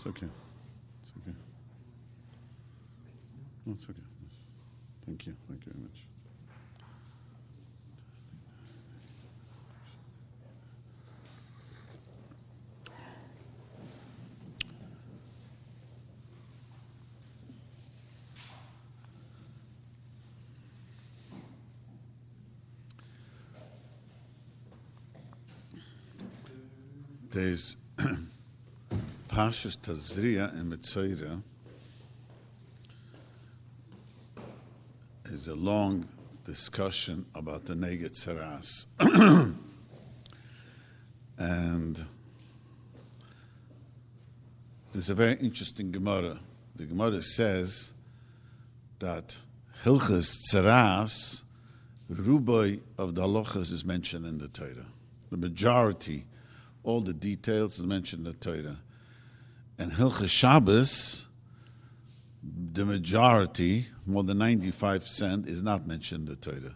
It's okay. It's okay. No, it's okay. Thank you. Thank you very much. There's Pashas Tazria in Mitzayra is a long discussion about the Neged Saras. and there's a very interesting Gemara. The Gemara says that Hilchas Tzaras, Rubai of the halachas is mentioned in the Torah. The majority, all the details is mentioned in the Torah. And Hilchas Shabbos, the majority, more than 95%, is not mentioned in the Torah.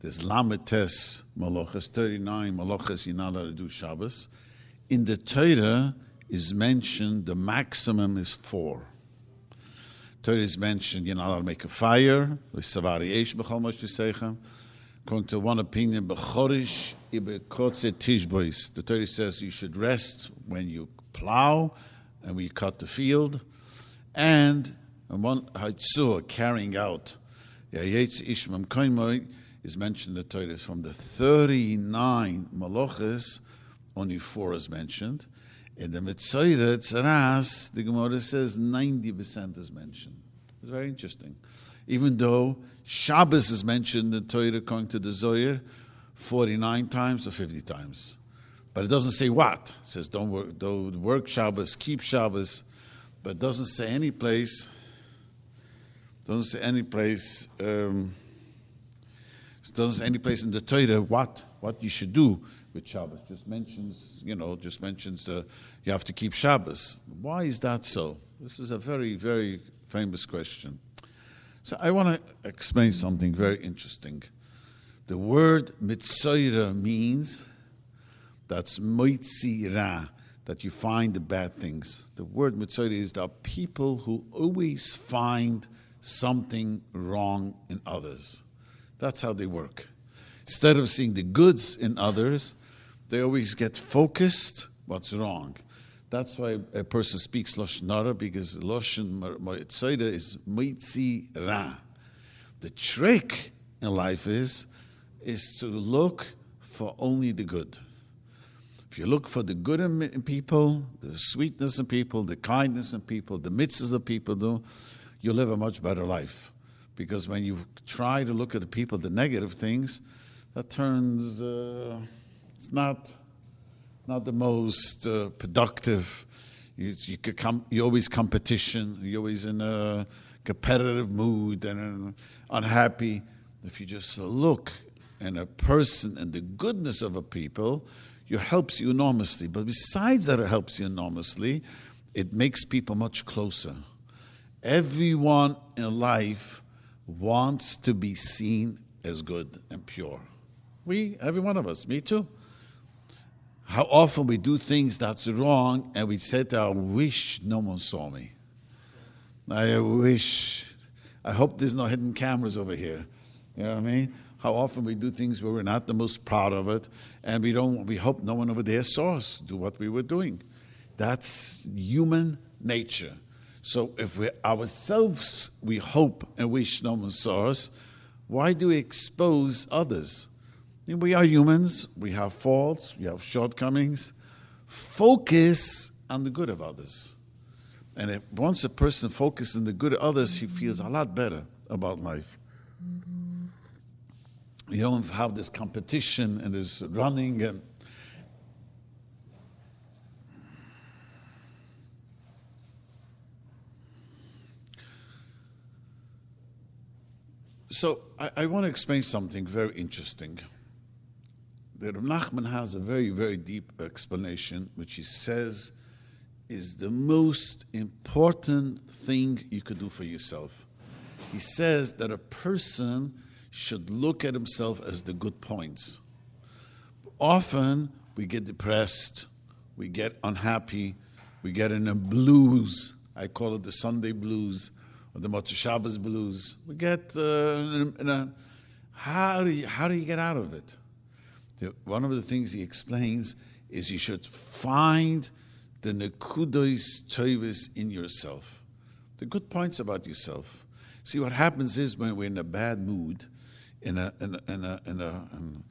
There's Lametes Malachas, 39 Malachas, you're not allowed to do Shabbos. In the Torah is mentioned, the maximum is four. Torah is mentioned, you're not allowed to make a fire, According to one opinion. The Torah says you should rest when you plow and we cut the field. And one Haitzur carrying out is mentioned in the Torah. From the 39 Malachas, only four is mentioned. In the Mitzayra Tzaras, the Gemara says 90% is mentioned. It's very interesting. Even though Shabbos is mentioned in the Torah according to the Zohar 49 times or 50 times. But it doesn't say what. It says don't work, don't work Shabbos, keep Shabbos, but it doesn't say any place. Doesn't say any place. Um, doesn't say any place in the Torah what what you should do with Shabbos. Just mentions, you know, just mentions uh, you have to keep Shabbos. Why is that so? This is a very very famous question. So I want to explain something very interesting. The word mitzvah means that's moitzira, that you find the bad things. The word mitzayra is that people who always find something wrong in others. That's how they work. Instead of seeing the goods in others, they always get focused what's wrong. That's why a person speaks Lashon Hara because Lashon Moitzaida is Mitzi Ra. The trick in life is, is to look for only the good. If you look for the good in people, the sweetness in people, the kindness in people, the mitzvahs of people do, you live a much better life. Because when you try to look at the people, the negative things, that turns, uh, it's not not the most uh, productive. You, you could you're always competition. You're always in a competitive mood and unhappy. If you just look at a person and the goodness of a people, it helps you enormously. But besides that, it helps you enormously. It makes people much closer. Everyone in life wants to be seen as good and pure. We, every one of us, me too how often we do things that's wrong and we say to our wish no one saw me. I wish, I hope there's no hidden cameras over here. You know what I mean? How often we do things where we're not the most proud of it and we don't, we hope no one over there saw us do what we were doing. That's human nature. So if we ourselves, we hope and wish no one saw us, why do we expose others? We are humans, we have faults, we have shortcomings. Focus on the good of others. And if, once a person focuses on the good of others, he feels a lot better about life. You don't have this competition and this running and So I, I want to explain something very interesting the Rav Nachman has a very, very deep explanation, which he says is the most important thing you could do for yourself. He says that a person should look at himself as the good points. Often we get depressed, we get unhappy, We get in a blues. I call it the Sunday blues or the Motzei Shabbos blues. We get uh, in, a, how do you, how do you get out of it? The, one of the things he explains is you should find the nekudos tovis in yourself, the good points about yourself. See what happens is when we're in a bad mood, in a in a, in a, in a, in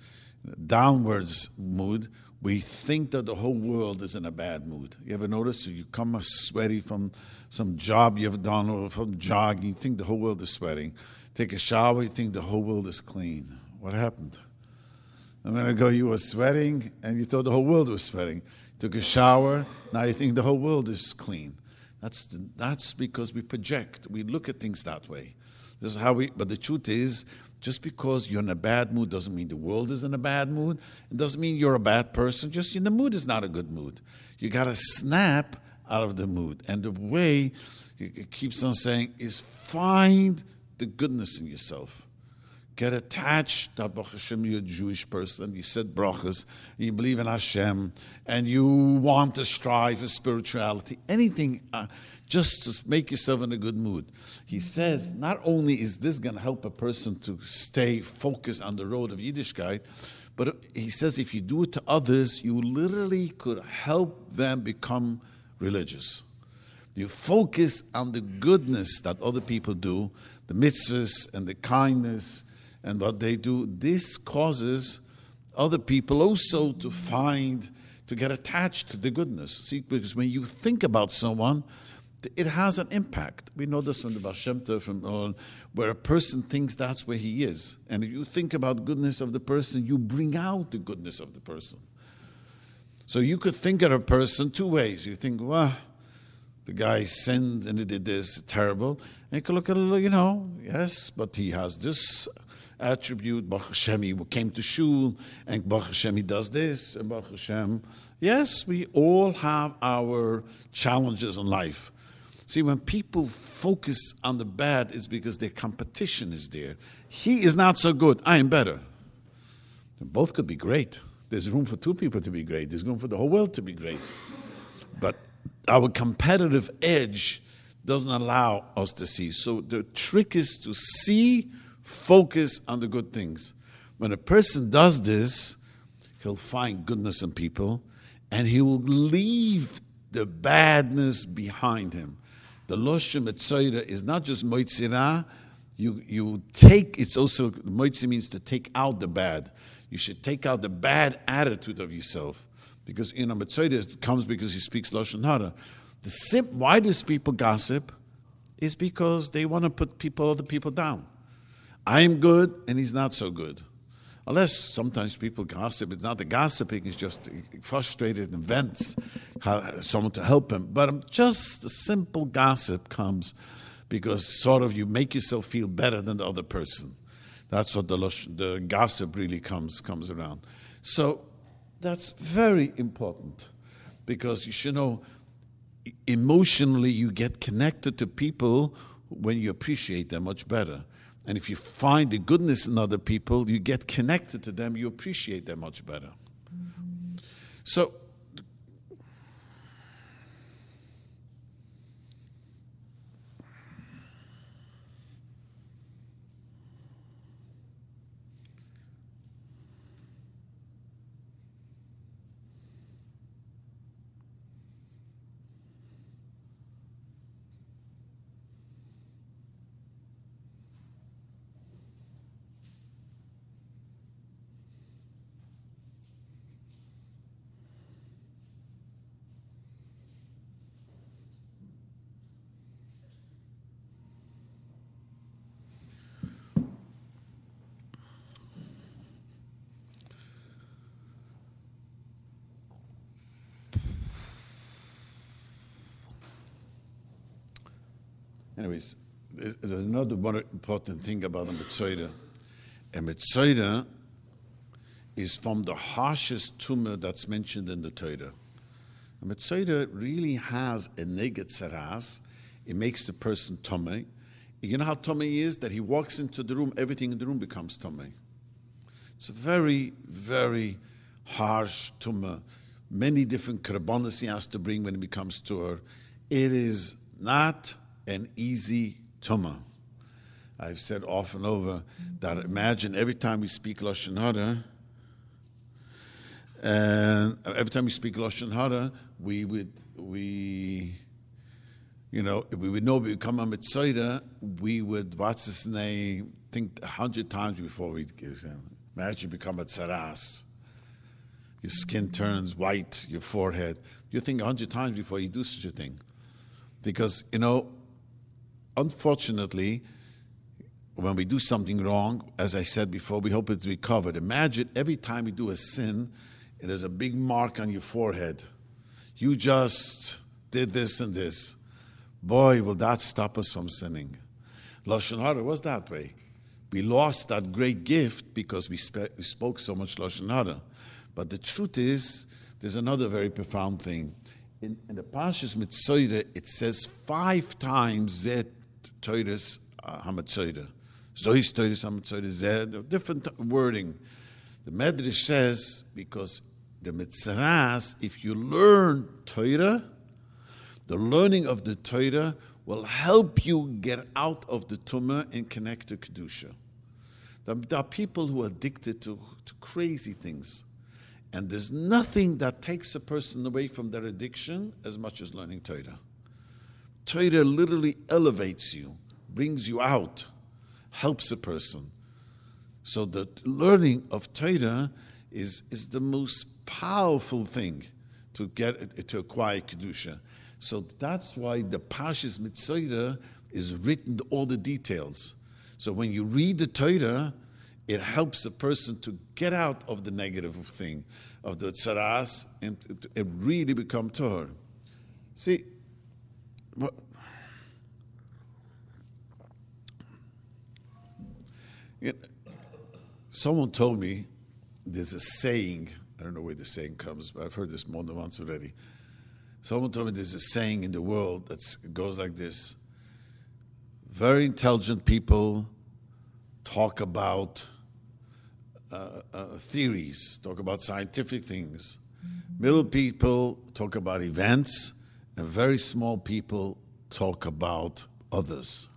a downwards mood, we think that the whole world is in a bad mood. You ever notice you come sweaty from some job you've done or from jogging, you think the whole world is sweating. Take a shower, you think the whole world is clean. What happened? A minute ago you were sweating and you thought the whole world was sweating. Took a shower, now you think the whole world is clean. That's, that's because we project. We look at things that way. This is how we, but the truth is, just because you're in a bad mood doesn't mean the world is in a bad mood. It doesn't mean you're a bad person. Just in the mood is not a good mood. You got to snap out of the mood. And the way it keeps on saying is find the goodness in yourself. Get attached that Baruch Hashem, you're a Jewish person, you said brachas, you believe in Hashem, and you want to strive for spirituality. Anything uh, just to make yourself in a good mood. He says, not only is this going to help a person to stay focused on the road of Yiddishkeit, but he says if you do it to others, you literally could help them become religious. You focus on the goodness that other people do, the mitzvahs and the kindness and what they do. This causes other people also to find, to get attached to the goodness. See, because when you think about someone, it has an impact. We know this from the Baal from uh, where a person thinks that's where he is. And if you think about goodness of the person, you bring out the goodness of the person. So you could think of a person two ways. You think, well, the guy sinned and he did this, terrible. And you could look at it, you know, yes, but he has this attribute. Baruch Hashem, he came to shul, and Baruch Hashem, he does this, and Baruch Hashem. Yes, we all have our challenges in life. See, when people focus on the bad, it's because their competition is there. He is not so good. I am better. Both could be great. There's room for two people to be great. There's room for the whole world to be great. But our competitive edge doesn't allow us to see. So the trick is to see, focus on the good things. When a person does this, he'll find goodness in people and he will leave the badness behind him. The Loshem Etzoira is not just Moitzira, you, you take, it's also, Moitzi means to take out the bad. You should take out the bad attitude of yourself. Because, know, Metzoida comes because he speaks Lashon Hara. The sim- why does people gossip? Is because they want to put people, other people down. I'm good and he's not so good. Unless sometimes people gossip, it's not the gossiping, it's just frustrated and vents someone to help him. But um, just the simple gossip comes because sort of you make yourself feel better than the other person. That's what the, the gossip really comes, comes around. So that's very important because you should know emotionally you get connected to people when you appreciate them much better. And if you find the goodness in other people, you get connected to them, you appreciate them much better. Mm-hmm. So, Anyways, there's another one important thing about a Metzoida. A Metzoida is from the harshest tumah that's mentioned in the Torah. A Metzoida really has a negetzeras. It makes the person tummy. You know how tummy is? That he walks into the room, everything in the room becomes tummy. It's a very, very harsh tumah. many different karbonis he has to bring when he becomes Tur. It is not an easy tumah. I've said often and over that imagine every time we speak Lashon Hara, and every time we speak Lashon Hara, we would, we, you know, if we would know we become a metzora, we would, what's his name, think a hundred times before we imagine you become a tsaras. Your skin turns white, your forehead. You think a hundred times before you do such a thing. Because, you know, unfortunately, when we do something wrong, as I said before, we hope it's recovered. Imagine every time we do a sin, there's a big mark on your forehead. You just did this and this. Boy, will that stop us from sinning. Lashon Hara was that way. We lost that great gift because we, spe- we spoke so much Lashon Hara. But the truth is, there's another very profound thing. In, in the Parshas Mitzayre, it says five times Zet Toiris Hamatzayre. Zois Hamatzayre, Zed, different wording. The Medrash says, because the Mitzras, if you learn Torah, the learning of the Torah will help you get out of the tumah and connect to Kedusha. There are people who are addicted to, to crazy things. And there's nothing that takes a person away from their addiction as much as learning Torah. Torah literally elevates you, brings you out, helps a person. So the learning of Torah is, is the most powerful thing to get to acquire kedusha. So that's why the Pashas Mitzayra is written all the details. So when you read the Torah, it helps a person to get out of the negative thing, of the tsaras, and, and really become Torah. See, you someone told me there's a saying, I don't know where the saying comes, but I've heard this more than once already. Someone told me there's a saying in the world that goes like this Very intelligent people talk about uh, uh, theories, talk about scientific things. Middle people talk about events, very small people talk about others.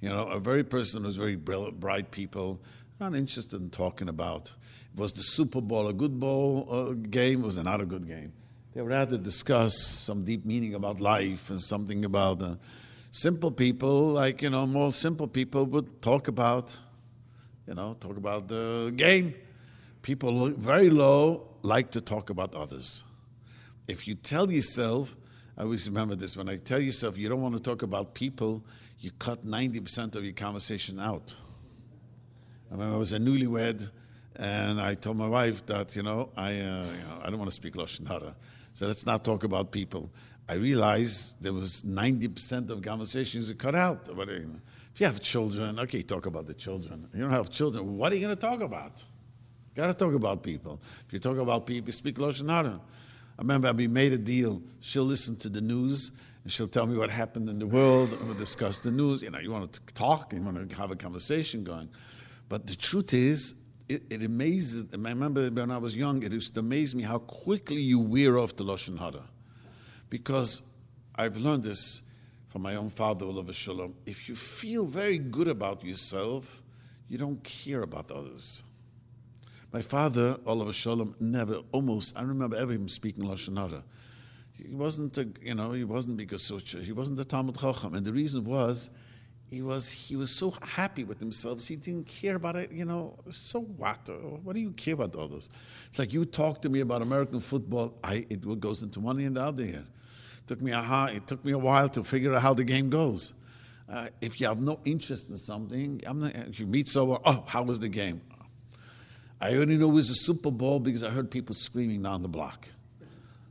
You know, a very person who's very bright people not interested in talking about was the Super Bowl a good bowl uh, game? Was it not a good game? They would rather discuss some deep meaning about life and something about uh, simple people, like you know, more simple people would talk about, you know, talk about the game. People very low like to talk about others. If you tell yourself, I always remember this when I tell yourself you don't want to talk about people, you cut 90% of your conversation out. I remember I was a newlywed, and I told my wife that, you know, I, uh, you know, I don't want to speak Lashon Hara. So let's not talk about people. I realized there was 90% of conversations that cut out. If you have children, okay, talk about the children. You don't have children, what are you going to talk about? Got to talk about people. If you talk about people, speak Lashon Hara. I remember we made a deal. She'll listen to the news and she'll tell me what happened in the world, and we'll discuss the news. You know, you want to talk, you want to have a conversation going. But the truth is, it, it, amazes. I remember when I was young, it used to amaze me how quickly you wear off the lashon hara, because I've learned this from my own father, Olav Shalom. If you feel very good about yourself, you don't care about others. My father, Olav Shalom, never, almost, I remember ever him speaking lashon hara. He wasn't, a, you know, he wasn't because he wasn't a Talmud Chacham, and the reason was he was he was so happy with himself. He didn't care about it. You know, so what? What do you care about others? It's like you talk to me about American football. I it goes into one and the other. It took me a it took me a while to figure out how the game goes. Uh, if you have no interest in something, not, you meet someone, oh, how was the game? I only know it was a Super Bowl because I heard people screaming down the block.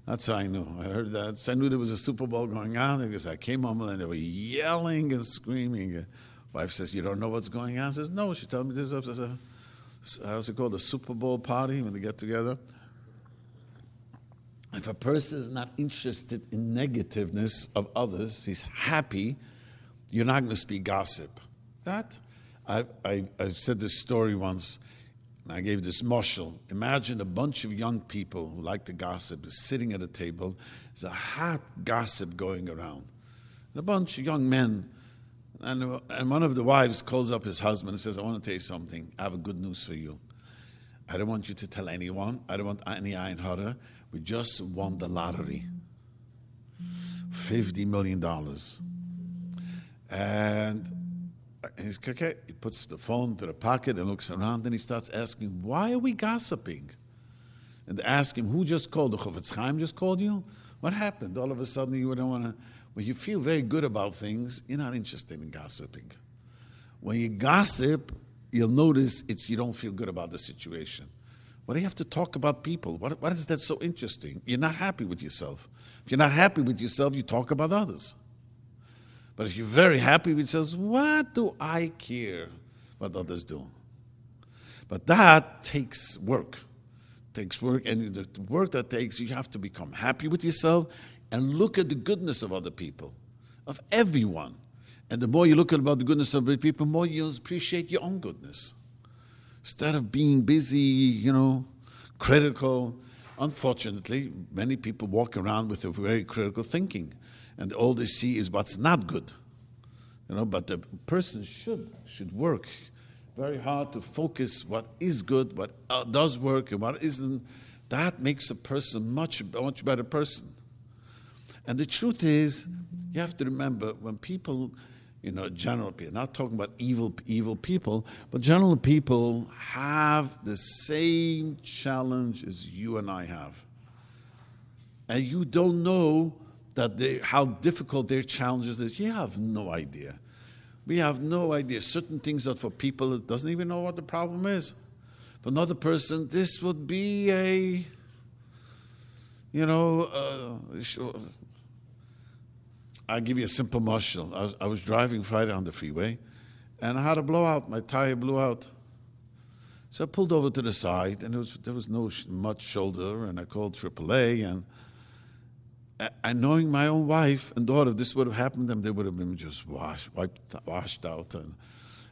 That's how I knew. I heard that. So I knew there was a Super Bowl going on because I came home and they were yelling and screaming. Wife says, "You don't know what's going on." I says, "No." She told me this is a how's it called a Super Bowl party when they get together. If a person is not interested in negativeness of others, he's happy. You're not going to speak gossip. That I've, I, I've said this story once. And I gave this moshel. Imagine a bunch of young people who like to gossip is sitting at a table. There's a hot gossip going around. And a bunch of young men. And, and one of the wives calls up his husband and says, I want to tell you something. I have a good news for you. I don't want you to tell anyone. I don't want any ein hara. We just won the lottery. $50 million. And he's okay. He puts the phone to the pocket and looks around and he starts asking, Why are we gossiping? And ask him, Who just called? The Chofetz Chaim just called you? What happened? All of a sudden you don't want to. When you feel very good about things, you're not interested in gossiping. When you gossip, you'll notice it's you don't feel good about the situation. Why do you have to talk about people? What, what is that so interesting? You're not happy with yourself. If you're not happy with yourself, you talk about others. But if you're very happy with yourself, what do I care what others do? But that takes work. Takes work, and the work that takes, you have to become happy with yourself and look at the goodness of other people, of everyone. And the more you look at about the goodness of other people, more you'll appreciate your own goodness. Instead of being busy, you know, critical, unfortunately, many people walk around with a very critical thinking and all they see is what's not good. You know, but the person should should work very hard to focus what is good, what uh, does work, and what isn't. That makes a person much much better person. And the truth is, you have to remember when people, you know, general people, not talking about evil evil people, but general people have the same challenge as you and I have. And you don't know that they, how difficult their challenges is. You have no idea. We have no idea. Certain things that for people that doesn't even know what the problem is. For another person, this would be a, you know, uh, I'll give you a simple moshel. I was, I was driving Friday on the freeway, and I had a blowout. My tire blew out. So I pulled over to the side, and was, there was no much shoulder, and I called AAA, and and knowing my own wife and daughter, if this would have happened to them, they would have been just washed, wiped, washed out. And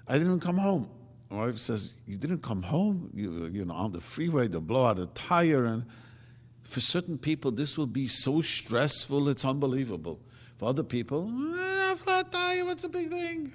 I didn't come home. My wife says, "You didn't come home. You, you know, on the freeway, they blow out a tire, and for certain people, this will be so stressful. It's unbelievable. For other people, eh, flat tire, what's the big thing?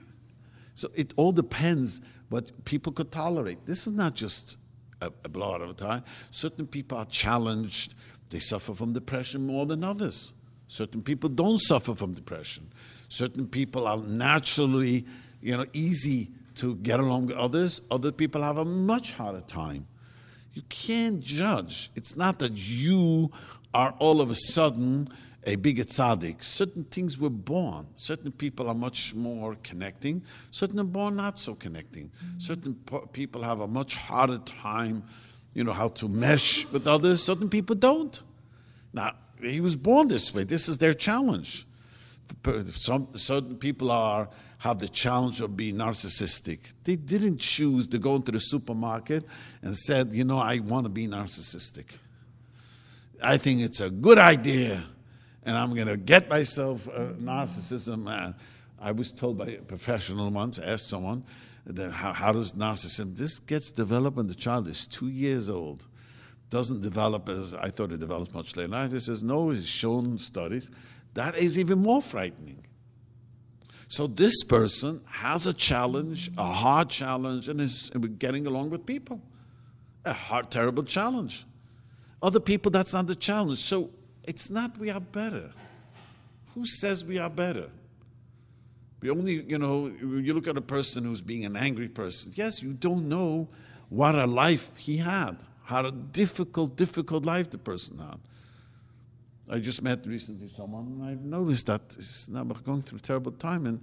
So it all depends what people could tolerate. This is not just a, a blowout of a tire. Certain people are challenged they suffer from depression more than others. Certain people don't suffer from depression. Certain people are naturally, you know, easy to get along with others. Other people have a much harder time. You can't judge. It's not that you are all of a sudden a big tzaddik. Certain things were born. Certain people are much more connecting. Certain are born not so connecting. Mm-hmm. Certain people have a much harder time you know, how to mesh with others. Certain people don't. Now, he was born this way. This is their challenge. Some certain people are have the challenge of being narcissistic. They didn't choose to go into the supermarket and said, you know, I want to be narcissistic. I think it's a good idea, and I'm going to get myself narcissism. I was told by a professional once, asked someone, the, how, how does narcissism, this gets developed when the child is two years old. Doesn't develop as I thought it develops much later. Life. He says, no, it's shown studies. That is even more frightening. So this person has a challenge, a hard challenge, and is getting along with people. A hard, terrible challenge. Other people, that's not the challenge. So it's not we are better. Who says we are better? We only, you know, you look at a person who's being an angry person. Yes, you don't know what a life he had, how a difficult, difficult life the person had. I just met recently someone, and I've noticed that he's now going through a terrible time. And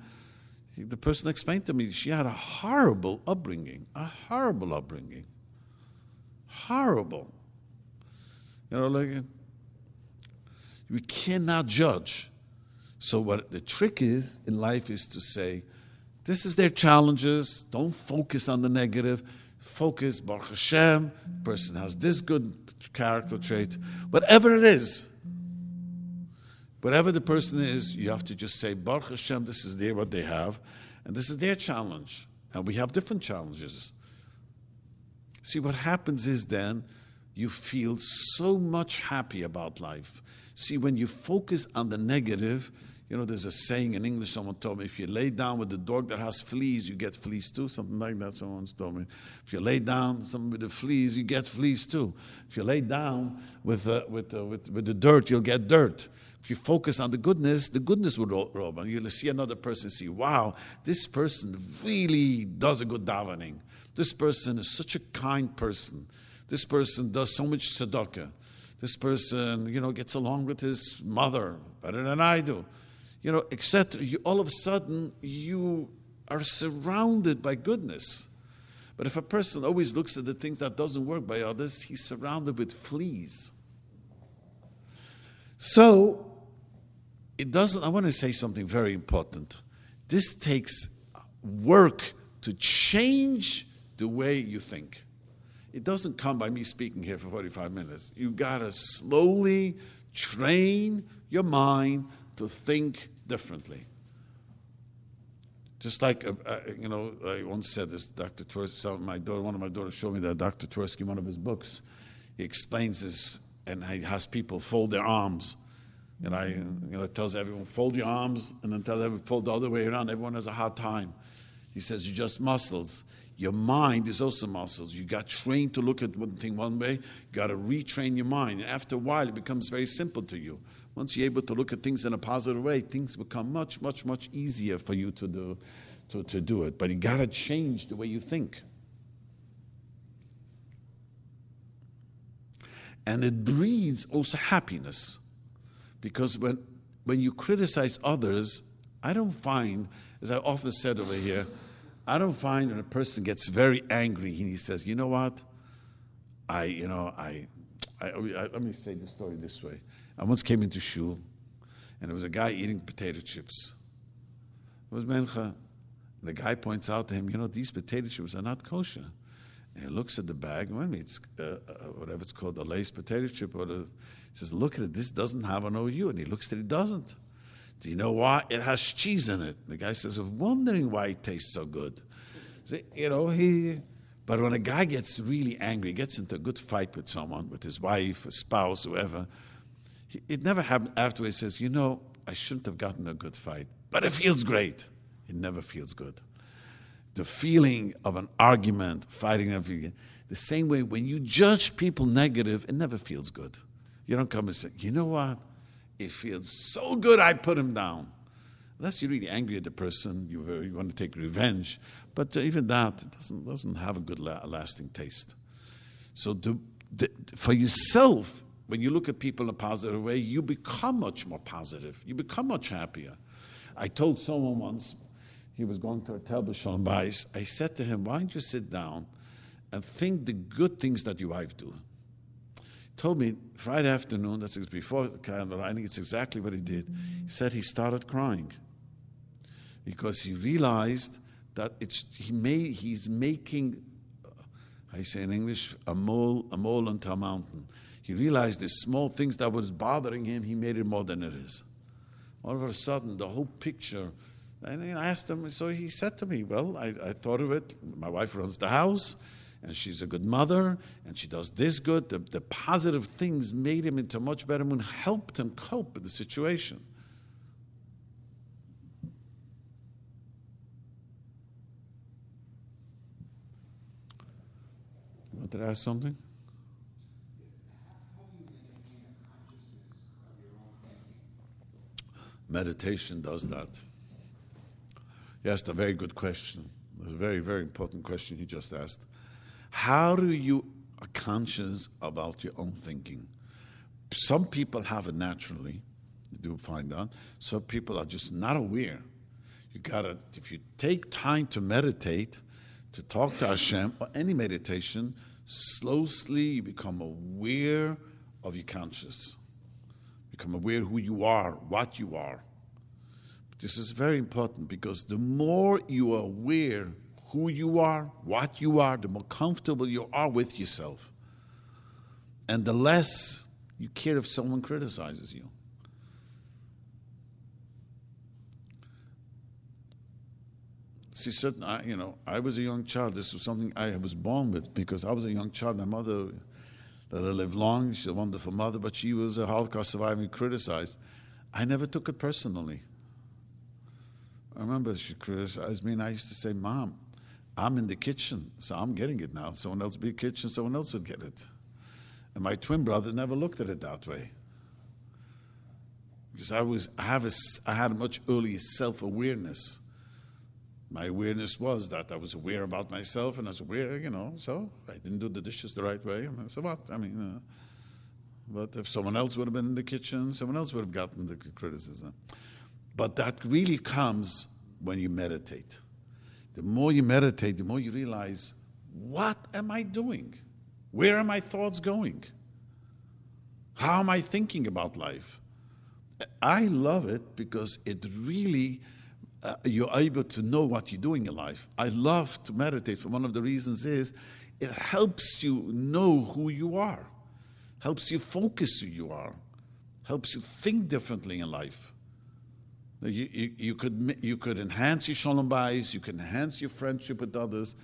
he, the person explained to me she had a horrible upbringing, a horrible upbringing. Horrible. You know, like, we cannot judge so, what the trick is in life is to say, this is their challenges. Don't focus on the negative. Focus, Baruch Hashem, person has this good character trait. Whatever it is, whatever the person is, you have to just say, Baruch Hashem, this is their what they have, and this is their challenge. And we have different challenges. See, what happens is then you feel so much happy about life. See, when you focus on the negative, you know, there's a saying in English, someone told me, if you lay down with a dog that has fleas, you get fleas too. Something like that, someone's told me. If you lay down with the fleas, you get fleas too. If you lay down with, uh, with, uh, with, with the dirt, you'll get dirt. If you focus on the goodness, the goodness will roll and You'll see another person, see, wow, this person really does a good davening. This person is such a kind person. This person does so much tzedakah. This person, you know, gets along with his mother better than I do. You know, etc. You, all of a sudden, you are surrounded by goodness. But if a person always looks at the things that doesn't work by others, he's surrounded with fleas. So, it doesn't, I want to say something very important. This takes work to change the way you think. It doesn't come by me speaking here for 45 minutes. You got to slowly train your mind to think differently. Just like, uh, uh, you know, I once said this, Dr. Twerski, my daughter, one of my daughters showed me that Dr. Twerski, one of his books, he explains this and he has people fold their arms. And I, you know, tells everyone, fold your arms, and then tells everyone, fold the other way around. Everyone has a hard time. He says, you're just muscles. Your mind is also muscles. You got trained to look at one thing one way, you got to retrain your mind. And after a while, it becomes very simple to you. Once you're able to look at things in a positive way, things become much, much, much easier for you to do, to, to do it. But you got to change the way you think. And it breeds also happiness. Because when, when you criticize others, I don't find, as I often said over here, I don't find when a person gets very angry and he says, you know what? I, you know, I, I, I let me say the story this way. I once came into shul, and there was a guy eating potato chips. It was mincha. The guy points out to him, you know, these potato chips are not kosher. And he looks at the bag, well, I mean, it's uh, uh, whatever it's called, a lace potato chip. Or the, he says, look at it, this doesn't have an OU. And he looks at it, it doesn't. Do you know why? It has cheese in it. The guy says, I'm wondering why it tastes so good. You know, he, but when a guy gets really angry, gets into a good fight with someone, with his wife, his spouse, whoever, he, it never happened afterwards. He says, you know, I shouldn't have gotten a good fight, but it feels great. It never feels good the feeling of an argument, fighting. The same way when you judge people negative, it never feels good. You don't come and say, you know what? It feels so good I put him down. Unless you're really angry at the person, you, uh, you want to take revenge. But uh, even that doesn't, doesn't have a good la- lasting taste. So the, the, for yourself, when you look at people in a positive way, you become much more positive. You become much happier. I told someone once, he was going through a terrible shalom bayis. I said to him, why don't you sit down and think the good things that your wife do? Told me Friday afternoon, that's before I think it's exactly what he did. He said he started crying because he realized that it's, he made, he's making, I say in English, a mole, a mole into a mountain. He realized the small things that was bothering him, he made it more than it is. All of a sudden, the whole picture and I asked him, so he said to me, Well, I, I, thought of it. My wife runs the house, and she's a good mother, and she does this good. The, the positive things made him into a much better man, helped him cope with the situation. Wanted to ask something? Meditation does that. You asked a very good question. It was a very, very important question he just asked. How do you are conscious about your own thinking? Some people have it naturally. You do find out. Some people are just not aware. You gotta, if you take time to meditate, to talk to Hashem, or any meditation, slowly you become aware of your conscious. Become aware who you are, what you are. This is very important because the more you are aware who you are, what you are, the more comfortable you are with yourself. And the less you care if someone criticizes you. See, certain, I, you know, I was a young child. This was something I was born with because I was a young child. My mother, that I lived long, she's a wonderful mother, but she was a Holocaust survivor and criticized. I never took it personally. I remember she criticized me, and I used to say, Mom, I'm in the kitchen, so I'm getting it now. Someone else be kitchen, someone else would get it. And my twin brother never looked at it that way. Because I was I have a, I had a much earlier self-awareness. My awareness was that I was aware about myself and I was aware, you know, so I didn't do the dishes the right way. So what? I mean, uh, but if someone else would have been in the kitchen, someone else would have gotten the criticism. But that really comes when you meditate. The more you meditate, the more you realize, what am I doing? Where are my thoughts going? How am I thinking about life? I love it because it really, uh, you're able to know what you're doing in life. I love to meditate. For one of the reasons is it helps you know who you are, helps you focus who you are, helps you think differently in life. You, you, you, could, you could enhance your shalom bayis, you can enhance your friendship with others.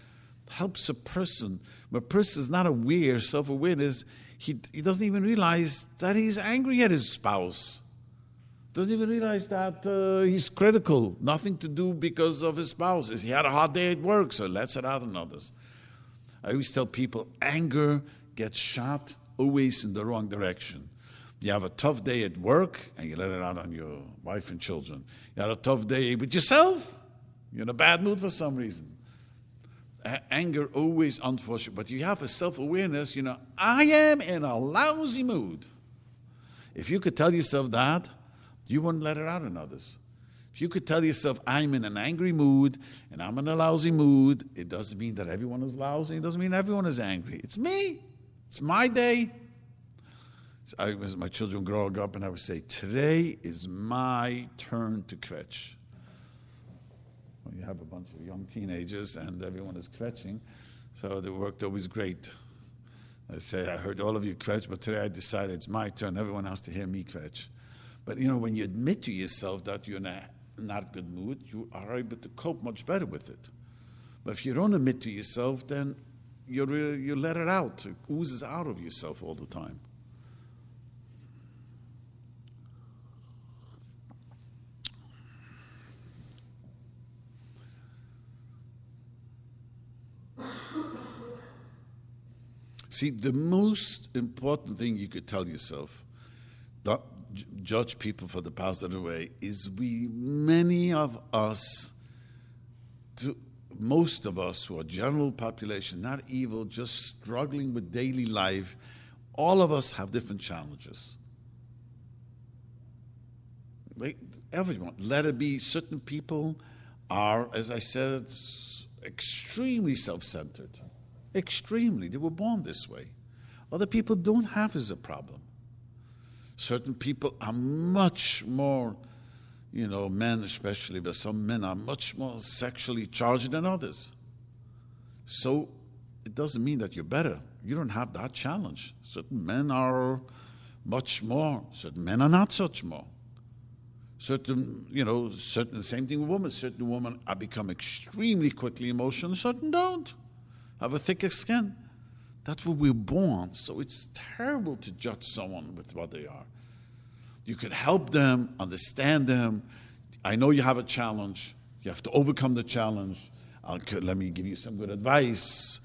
It Helps a person. But a person is not aware, self awareness, he, he doesn't even realize that he's angry at his spouse. Doesn't even realize that uh, he's critical, nothing to do because of his spouse. He had a hard day at work, so lets it out on others. I always tell people anger gets shot always in the wrong direction. You have a tough day at work and you let it out on your wife and children. You had a tough day with yourself, you're in a bad mood for some reason. anger always unfortunate, but you have a self awareness, you know, I am in a lousy mood. If you could tell yourself that, you wouldn't let it out on others. If you could tell yourself, I'm in an angry mood and I'm in a lousy mood, it doesn't mean that everyone is lousy. It doesn't mean everyone is angry. It's me. It's my day. I, as my children growing up, and I would say, Today is my turn to kvetch. Well, you have a bunch of young teenagers, and everyone is kvetching, so the worked always great. I say, I heard all of you kvetch, but today I decided it's my turn. Everyone has to hear me kvetch. But you know, when you admit to yourself that you're in a not good mood, you are able to cope much better with it. But if you don't admit to yourself, then you you let it out. It oozes out of yourself all the time. See, the most important thing you could tell yourself, not judge people for the positive way, is we, many of us, to, most of us who are general population, not evil, just struggling with daily life, all of us have different challenges. Everyone, let it be certain people are, as I said, extremely self centered Extremely. They were born this way. Other people don't have as a problem. Certain people are much more, you know, men especially, but some men are much more sexually charged than others. So it doesn't mean that you're better. You don't have that challenge. Certain men are much more, certain men are not such more. Certain, you know, certain same thing with women. Certain women are become extremely quickly emotional, certain don't have a thicker skin. That's what we're born. So it's terrible to judge someone with what they are. You can help them, understand them. I know you have a challenge. You have to overcome the challenge. I'll, let me give you some good advice.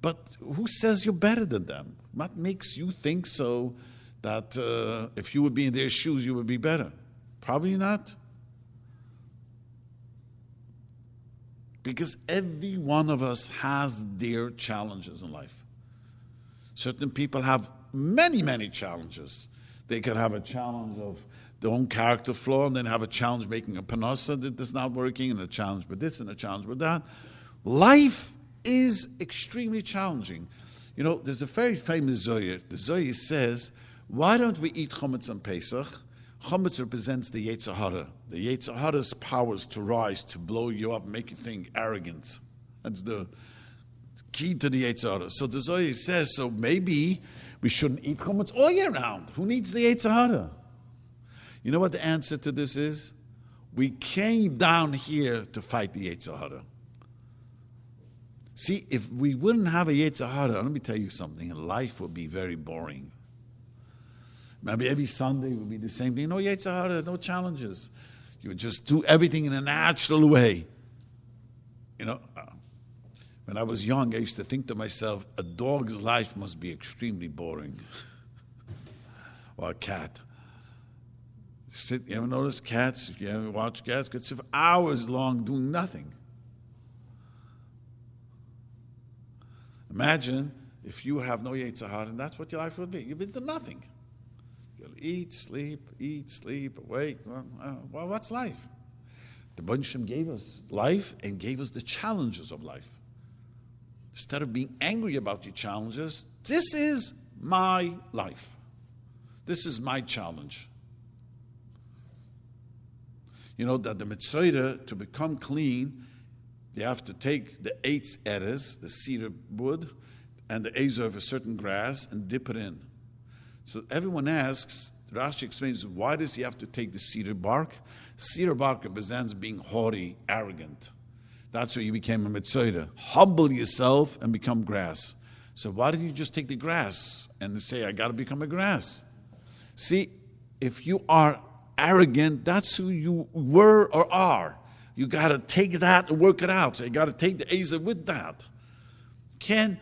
But who says you're better than them? What makes you think so that uh, if you would be in their shoes, you would be better? Probably not. Because every one of us has their challenges in life. Certain people have many, many challenges. They could have a challenge of their own character flaw, and then have a challenge making a parnassa that is not working, and a challenge with this and a challenge with that. Life is extremely challenging. You know, there's a very famous Zohar. The Zohar says, Why don't we eat chametz on Pesach? Chametz represents the Yetzer Hara. The Yetzer Hara's powers to rise, to blow you up, make you think arrogance. That's the key to the Yetzer Hara. So the Zohar says, so maybe we shouldn't eat chametz all year round. Who needs the Yetzer Hara? You know what the answer to this is? We came down here to fight the Yetzer Hara. See, if we wouldn't have a Yetzer Hara, let me tell you something, life would be very boring. Maybe every Sunday would be the same thing. No Yetzer Hara, no challenges. You would just do everything in a natural way. You know, uh, when I was young, I used to think to myself, a dog's life must be extremely boring. or a cat. Sit, you ever notice cats? If you ever watch cats, could sit for hours long doing nothing. Imagine if you have no Yetzer Hara, and that's what your life would be. You've been to nothing. You'll eat, sleep, eat, sleep, awake. Well, uh, what's life? The Bunshim gave us life and gave us the challenges of life. Instead of being angry about your challenges, this is my life. This is my challenge. You know that the metzora to become clean, you have to take the eight eres, the cedar wood, and the azor of a certain grass and dip it in. So everyone asks, Rashi explains, why does he have to take the cedar bark? Cedar bark represents being haughty, arrogant. That's why you became a metzora. Humble yourself and become grass. So why did you just take the grass and say, I got to become a grass? See, if you are arrogant, that's who you were or are. You got to take that and work it out. So you got to take the Aza with that. Can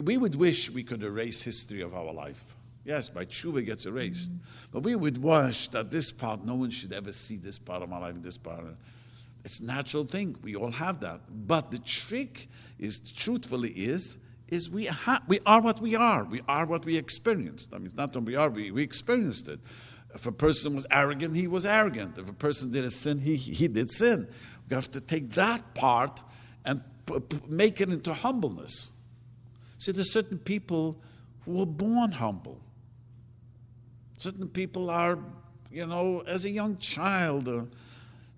we would wish we could erase history of our life. Yes, by tshuva gets erased. But we would wish that this part, no one should ever see this part of my life, this part. It's natural thing. We all have that. But the trick is, truthfully, is is we, ha- we are what we are. We are what we experienced. I mean, it's not what we are, we, we experienced it. If a person was arrogant, he was arrogant. If a person did a sin, he, he did sin. We have to take that part and p- p- make it into humbleness. See, there's certain people who were born humble. Certain people are, you know, as a young child, uh,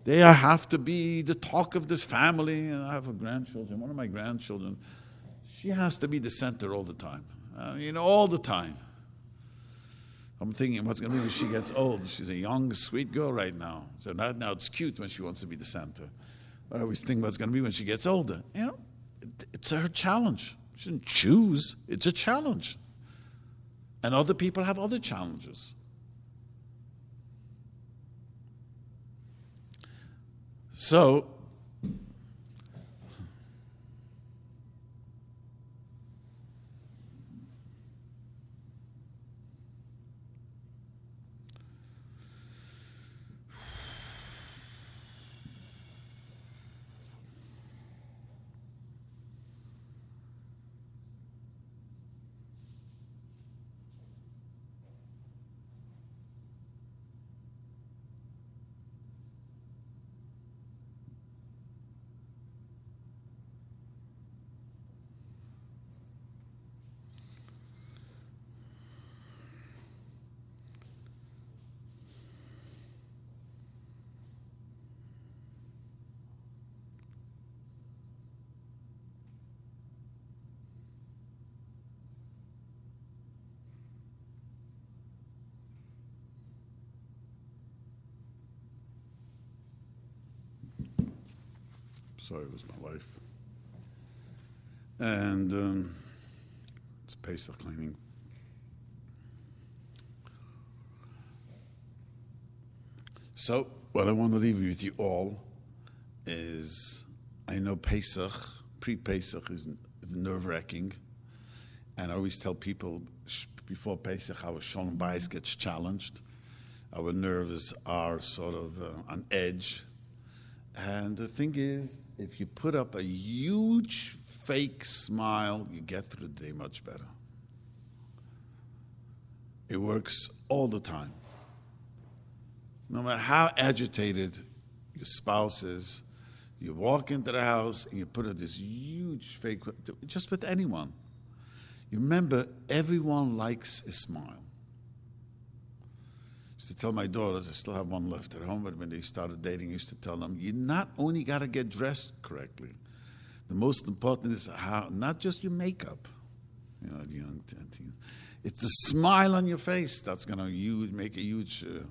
they have to be the talk of the family. And I have a grandchildren, one of my grandchildren she has to be the center all the time. Uh, you know, all the time. I'm thinking what's going to be when she gets old. She's a young, sweet girl right now. So right now it's cute when she wants to be the center. But I always think what's going to be when she gets older. You know, it, it's her challenge. She didn't choose. It's a challenge. And other people have other challenges. So Sorry, it was my wife. And um, it's Pesach cleaning. So, what I want to leave with you all is I know Pesach, pre Pesach, is nerve wracking. And I always tell people before Pesach, our Shalom Bayis gets challenged. Our nerves are sort of uh, on edge and the thing is, if you put up a huge fake smile, you get through the day much better. It works all the time. No matter how agitated your spouse is, you walk into the house and you put up this huge fake, just with anyone. You remember, everyone likes a smile used to tell my daughters, I still have one left at home, but when they started dating, I used to tell them, you not only got to get dressed correctly, the most important is how, not just your makeup. You know, young teen. It's the smile on your face that's going to make a huge, uh,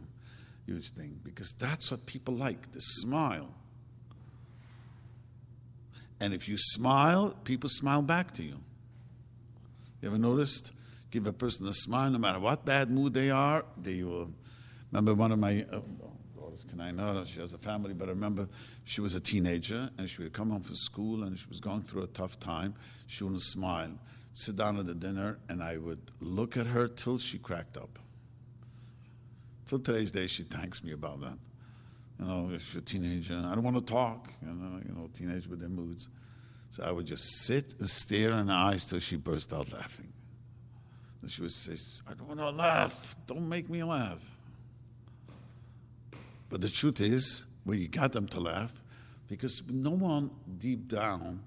huge thing because that's what people like the smile. And if you smile, people smile back to you. You ever noticed? Give a person a smile, no matter what bad mood they are, they will. Remember one of my uh, daughters, can I know? She has a family, but I remember she was a teenager and she would come home from school and she was going through a tough time. She wouldn't smile. Sit down at the dinner and I would look at her till she cracked up. Till today's day, she thanks me about that. You know, she's a teenager, I don't want to talk. You know, you know, teenage with their moods. So I would just sit and stare in her eyes till she burst out laughing. And she would say, I don't want to laugh. Don't make me laugh. But the truth is, you got them to laugh because no one deep down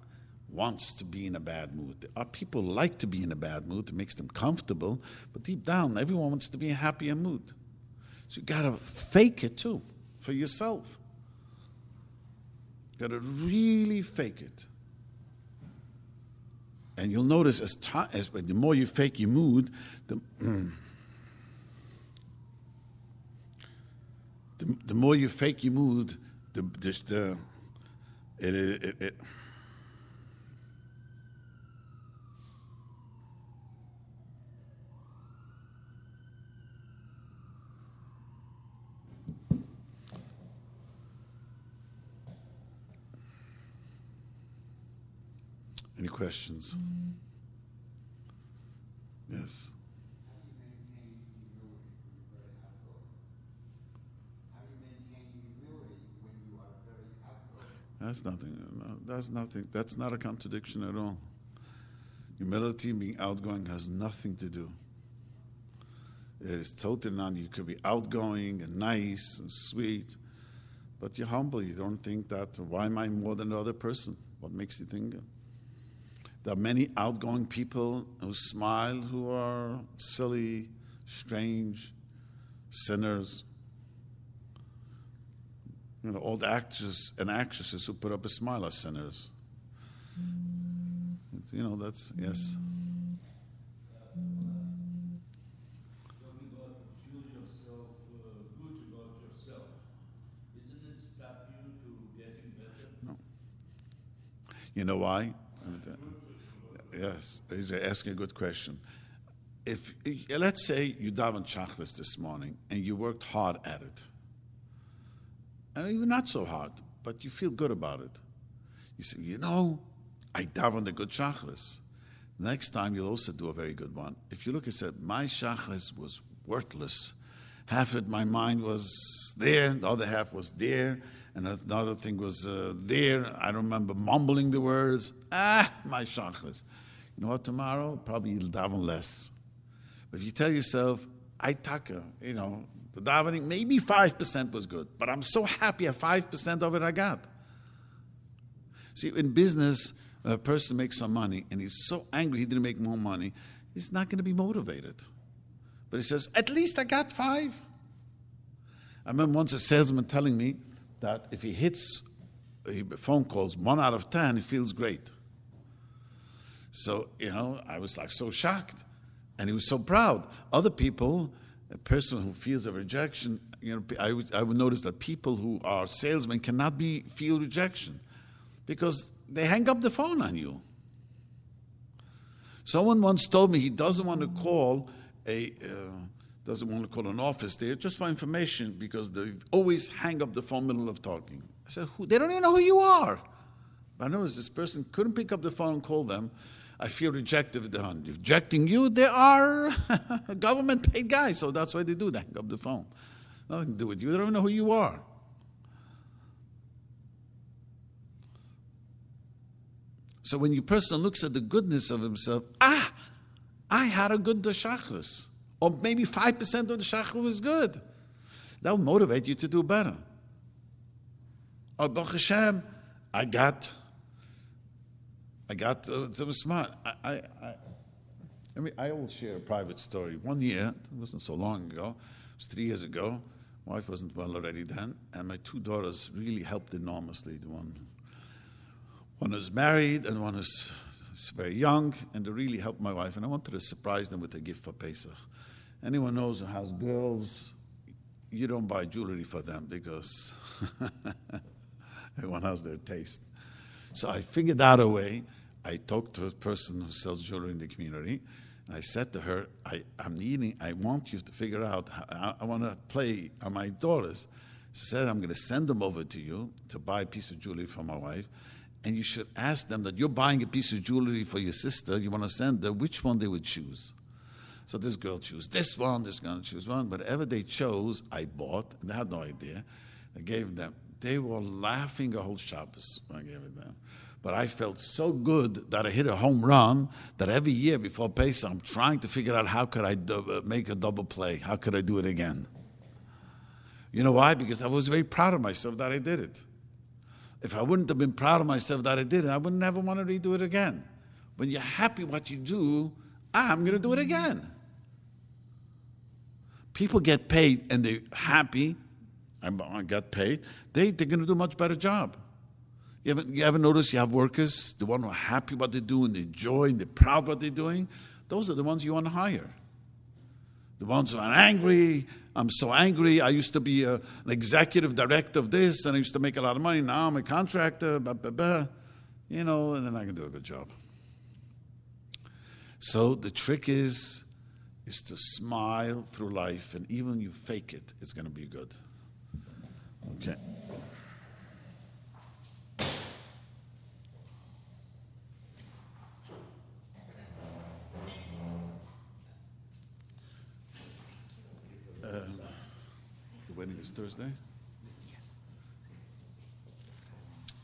wants to be in a bad mood. Our people like to be in a bad mood, it makes them comfortable, but deep down, everyone wants to be in a happier mood. So you got to fake it too for yourself. You got to really fake it. And you'll notice as, time, as the more you fake your mood, the, the, the, more you fake your mood, the, the, the it, it, it, Any questions? Yes. That's nothing. That's nothing. That's not a contradiction at all. Humility being outgoing has nothing to do. It is totally not. You could be outgoing and nice and sweet, but you're humble. You don't think that. Why am I more than the other person? What makes you think? There are many outgoing people who smile who are silly, strange, sinners. You know, old actors and actresses who put up a smile are sinners. It's, you know, that's, yes. You know why? Yes, he's asking a good question. If let's say you davened shachris this morning and you worked hard at it, and even not so hard, but you feel good about it. You say, you know, I davened a good shachris. Next time you'll also do a very good one. If you look and say, my shachris was worthless. Half of my mind was there, the other half was there, and another thing was uh, there. I remember mumbling the words. Ah, my shachris. You know what, tomorrow, probably you'll daven less. But if you tell yourself, I taka, uh, you know, the davening, maybe 5% was good, but I'm so happy at 5% of it I got. See, in business, a person makes some money and he's so angry he didn't make more money, he's not going to be motivated. But he says, at least I got five. I remember once a salesman telling me that if he hits phone calls one out of 10, he feels great. So, you know, I was like so shocked. And he was so proud. Other people, a person who feels a rejection, you know, I would, I would notice that people who are salesmen cannot be feel rejection because they hang up the phone on you. Someone once told me he doesn't want to call a uh, doesn't want to call an office there just for information because they always hang up the phone middle of talking. I said, they don't even know who you are. But I noticed this person couldn't pick up the phone and call them I feel rejected. Rejecting you. They are government paid guys, so that's why they do that. Hang up the phone. Nothing to do with you. They don't know who you are. So when your person looks at the goodness of himself, ah, I had a good dashachris. Or maybe 5% of the shachris was good. That'll motivate you to do better. Or Baruch Hashem, I got I got uh, to was smart. I, I, I, I mean, I will share a private story. One year, it wasn't so long ago, it was three years ago. My wife wasn't well already then, and my two daughters really helped enormously. The one, one was married, and one is very young, and they really helped my wife. And I wanted to surprise them with a gift for Pesach. Anyone knows who has girls, you don't buy jewelry for them because everyone has their taste. So I figured out a way. I talked to a person who sells jewelry in the community, and I said to her, I, am needing, I want you to figure out, I, I want to play on my daughters. She said, I'm going to send them over to you to buy a piece of jewelry for my wife. And you should ask them that you're buying a piece of jewelry for your sister, you want to send her, which one they would choose. So this girl chose this one, this girl choose one. Whatever they chose, I bought, and they had no idea. I gave them. They were laughing a whole Shabbos when I gave it them. But I felt so good that I hit a home run that every year before Pesach, I'm trying to figure out how could I do, uh, make a double play? How could I do it again? You know why? Because I was very proud of myself that I did it. If I wouldn't have been proud of myself that I did it, I would never want to redo it again. When you're happy what you do, I'm going to do it again. People get paid and they're happy. I got paid. They, they're going to do a much better job. You ever, you ever notice you have workers, the one who are happy what they do and they enjoy and they're proud what they're doing? Those are the ones you want to hire. The ones who are angry, I'm so angry. I used to be a, an executive director of this and I used to make a lot of money. Now I'm a contractor, blah, blah, blah. you know, and then I can do a good job. So the trick is is to smile through life, and even you fake it, it's going to be good. Okay. Wedding is Thursday? Yes.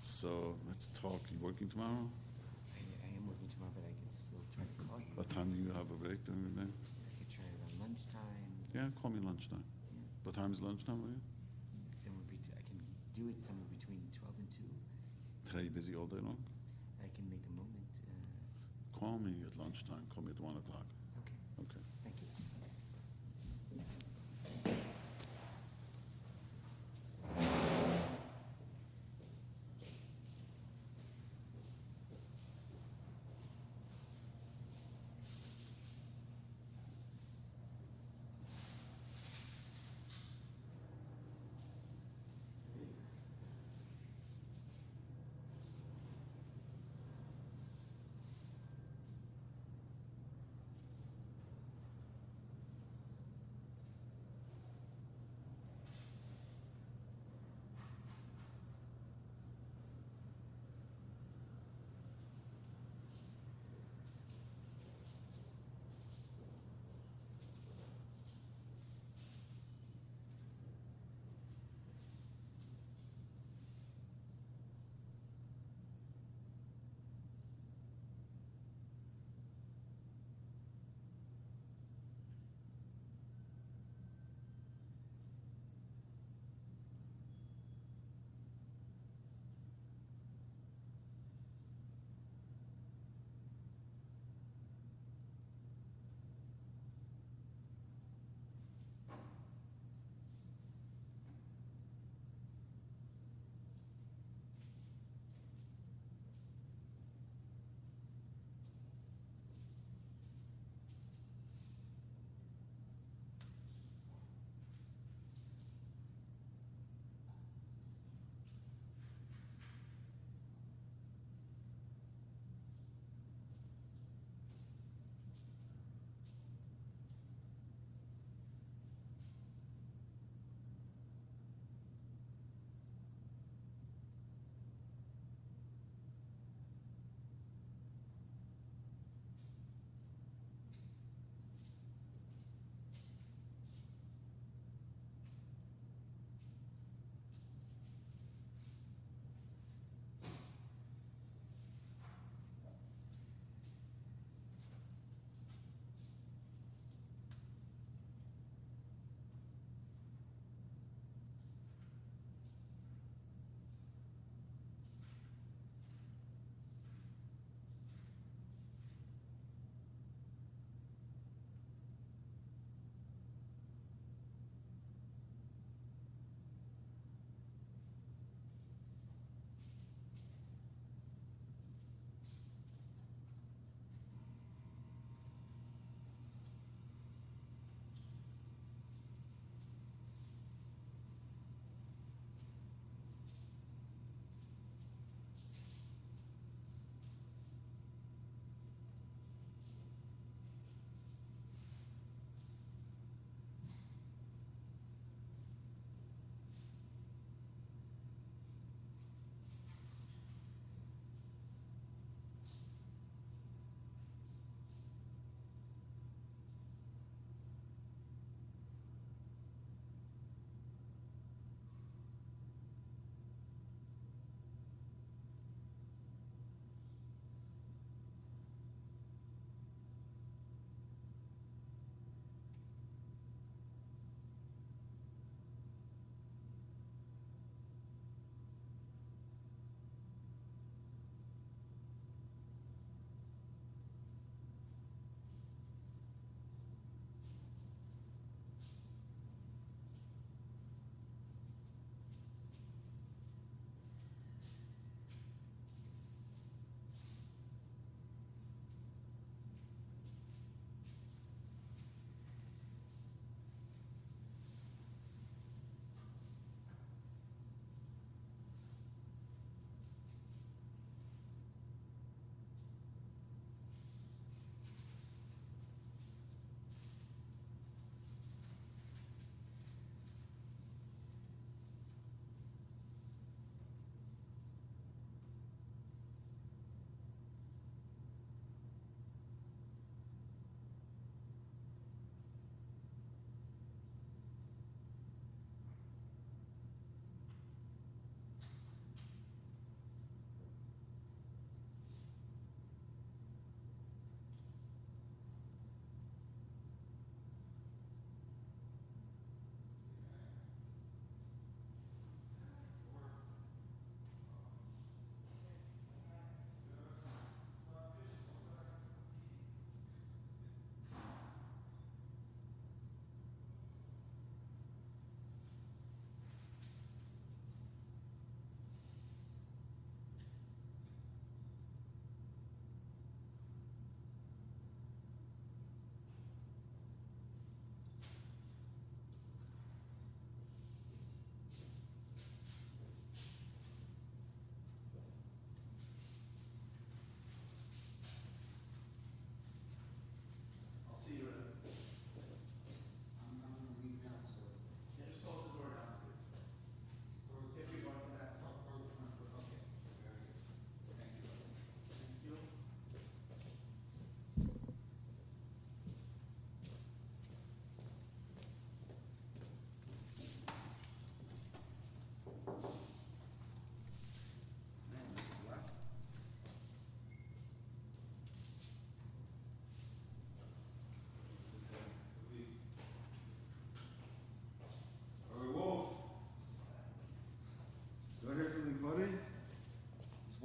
So let's talk. You working tomorrow? I, I am working tomorrow, but I can still try to call you. What time do you have a break during the day? I could try around lunchtime. Yeah, call me lunchtime. What time is lunchtime for you? Somewhere bet- I can do it somewhere between 12 and 2. Today you busy all day long? I can make a moment. Uh, Call me at lunchtime. Call me at 1 o'clock.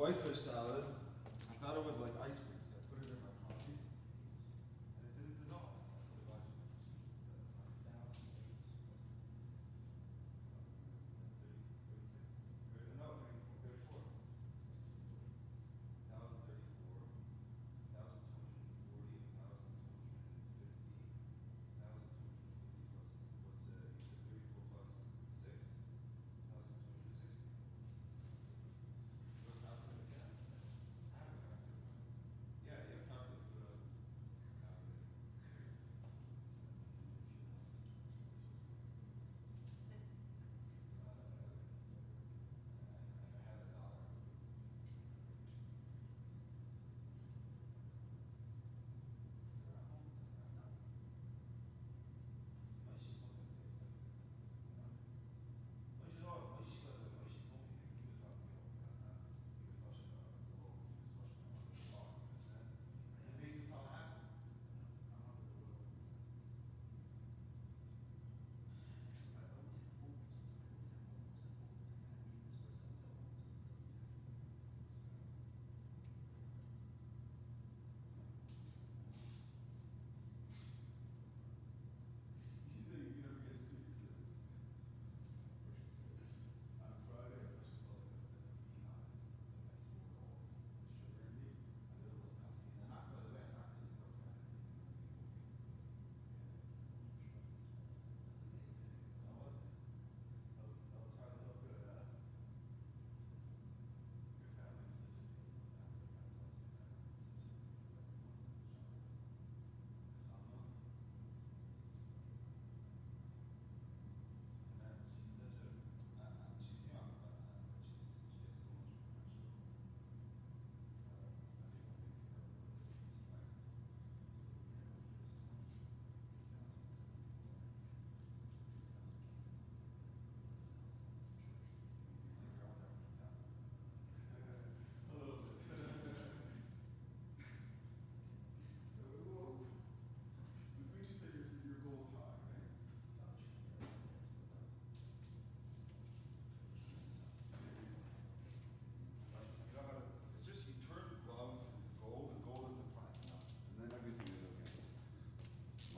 Whitefish salad. I thought it was like iceberg.